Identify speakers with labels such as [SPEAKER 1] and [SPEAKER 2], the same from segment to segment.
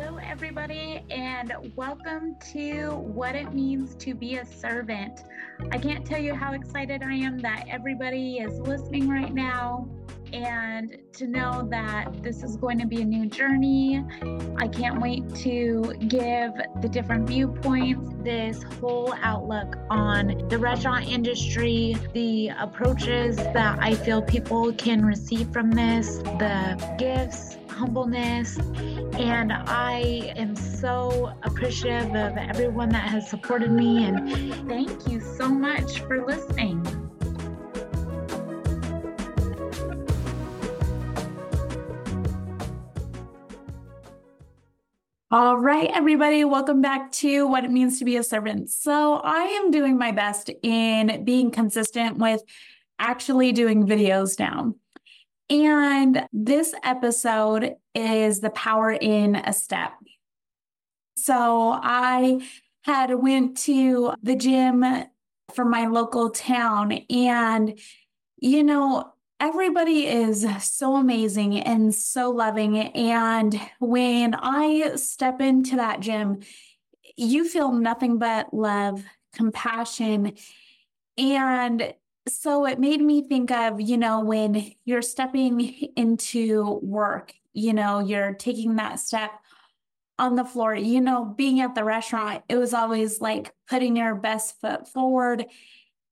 [SPEAKER 1] Hello, everybody, and welcome to What It Means to Be a Servant. I can't tell you how excited I am that everybody is listening right now and to know that this is going to be a new journey. I can't wait to give the different viewpoints, this whole outlook on the restaurant industry, the approaches that I feel people can receive from this, the gifts humbleness. And I am so appreciative of everyone that has supported me. And thank you so much for listening. All right, everybody, welcome back to What It Means to Be a Servant. So, I am doing my best in being consistent with actually doing videos now. And this episode is the power in a step. So I had went to the gym from my local town and you know everybody is so amazing and so loving and when I step into that gym you feel nothing but love, compassion and so it made me think of, you know, when you're stepping into work, you know, you're taking that step on the floor, you know, being at the restaurant, it was always like putting your best foot forward.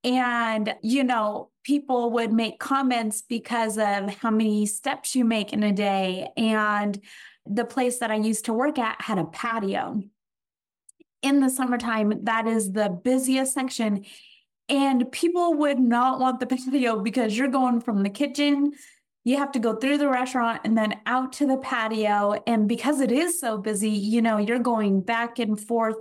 [SPEAKER 1] And, you know, people would make comments because of how many steps you make in a day. And the place that I used to work at had a patio. In the summertime, that is the busiest section and people would not want the patio because you're going from the kitchen, you have to go through the restaurant and then out to the patio. And because it is so busy, you know, you're going back and forth.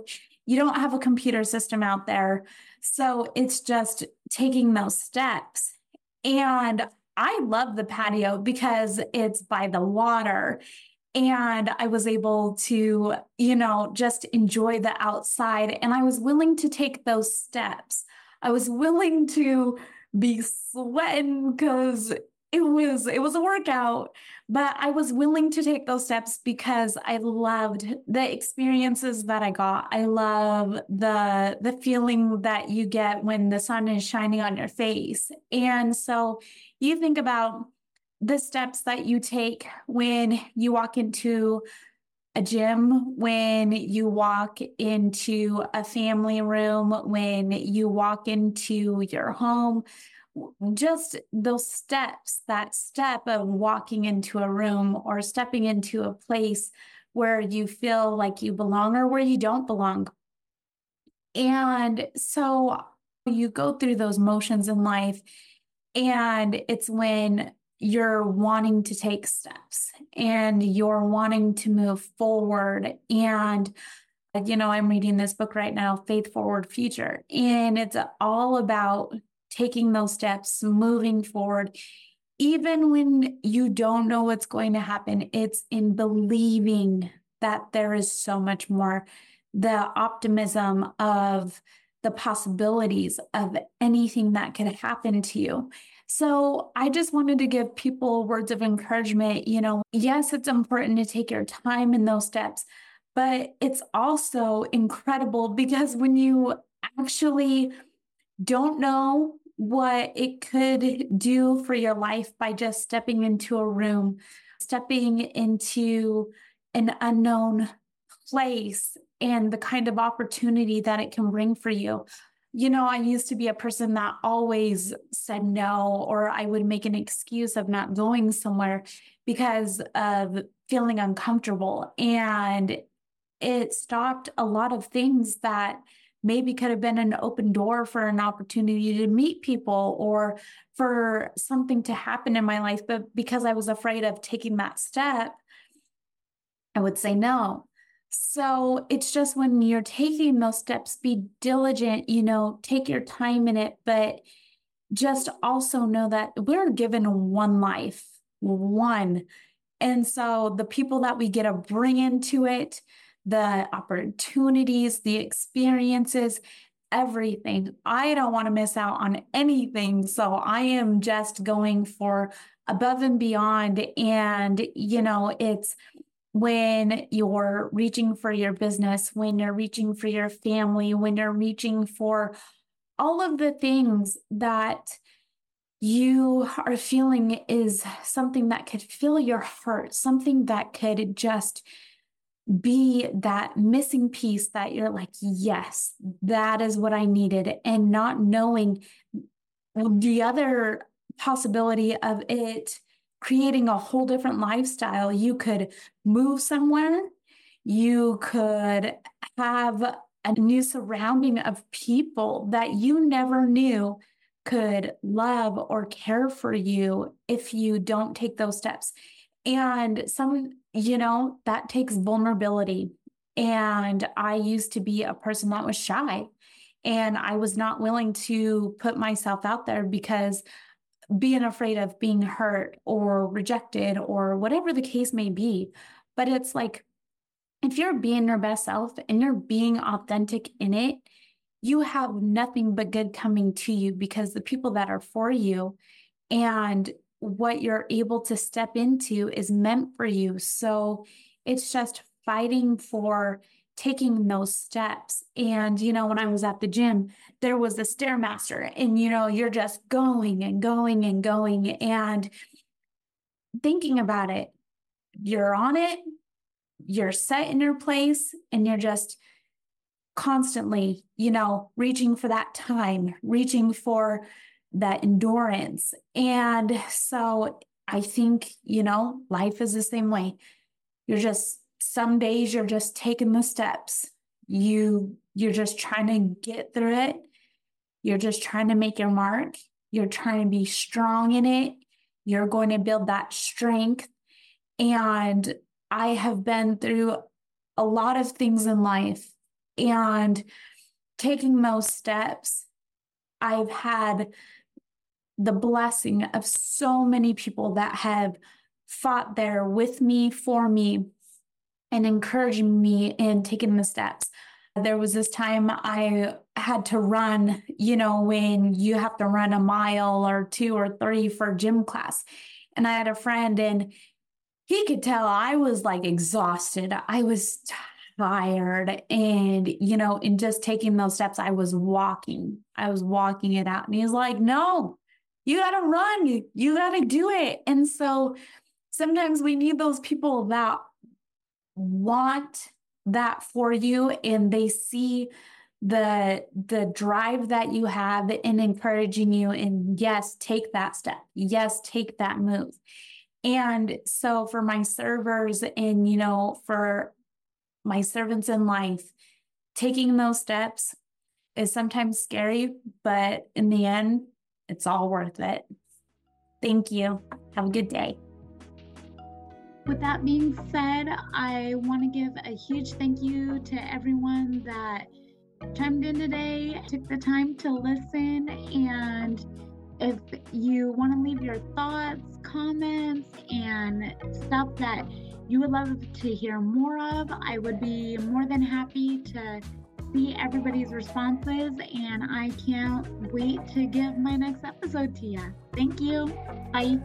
[SPEAKER 1] You don't have a computer system out there. So it's just taking those steps. And I love the patio because it's by the water and I was able to, you know, just enjoy the outside. And I was willing to take those steps. I was willing to be sweating because it was it was a workout but i was willing to take those steps because i loved the experiences that i got. I love the the feeling that you get when the sun is shining on your face. And so you think about the steps that you take when you walk into a gym, when you walk into a family room, when you walk into your home, just those steps, that step of walking into a room or stepping into a place where you feel like you belong or where you don't belong. And so you go through those motions in life, and it's when you're wanting to take steps and you're wanting to move forward. And, you know, I'm reading this book right now, Faith Forward Future, and it's all about taking those steps, moving forward. Even when you don't know what's going to happen, it's in believing that there is so much more. The optimism of the possibilities of anything that could happen to you. So I just wanted to give people words of encouragement. You know, yes, it's important to take your time in those steps, but it's also incredible because when you actually don't know what it could do for your life by just stepping into a room, stepping into an unknown place and the kind of opportunity that it can bring for you you know, I used to be a person that always said no, or I would make an excuse of not going somewhere because of feeling uncomfortable. And it stopped a lot of things that maybe could have been an open door for an opportunity to meet people or for something to happen in my life. But because I was afraid of taking that step, I would say no. So it's just when you're taking those steps, be diligent, you know, take your time in it, but just also know that we're given one life, one. And so the people that we get to bring into it, the opportunities, the experiences, everything. I don't want to miss out on anything. So I am just going for above and beyond. And, you know, it's, when you're reaching for your business, when you're reaching for your family, when you're reaching for all of the things that you are feeling is something that could fill your heart, something that could just be that missing piece that you're like, yes, that is what I needed. And not knowing the other possibility of it creating a whole different lifestyle. You could move somewhere, you could have a new surrounding of people that you never knew could love or care for you if you don't take those steps. And some, you know, that takes vulnerability. And I used to be a person that was shy and I was not willing to put myself out there because being afraid of being hurt or rejected or whatever the case may be. But it's like, if you're being your best self and you're being authentic in it, you have nothing but good coming to you because the people that are for you and what you're able to step into is meant for you. So it's just fighting for taking those steps. And, you know, when I was at the gym, there was the Stairmaster, and, you know, you're just going and going and going and thinking about it. You're on it, you're set in your place, and you're just constantly, you know, reaching for that time, reaching for that endurance. And so I think, you know, life is the same way. You're just some days you're just taking the steps. You you're just trying to get through it. You're just trying to make your mark. You're trying to be strong in it. You're going to build that strength. And I have been through a lot of things in life and taking those steps, I've had the blessing of so many people that have fought there with me, for me, and encouraging me in taking the steps. There was this time I had to run, you know, when you have to run a mile or two or three for gym class. And I had a friend and he could tell I was like exhausted. I was tired. And, you know, in just taking those steps, I was walking, I was walking it out. And he's like, no, you got to run, you, you got to do it. And so sometimes we need those people that want that for you and they see the the drive that you have in encouraging you and yes take that step yes take that move and so for my servers and you know for my servants in life, taking those steps is sometimes scary, but in the end, it's all worth it. Thank you. Have a good day. With that being said, I want to give a huge thank you to everyone that chimed in today, took the time to listen. And if you want to leave your thoughts, comments, and stuff that you would love to hear more of, I would be more than happy to see everybody's responses, and I can't wait to give my next episode to you. Thank you. Bye.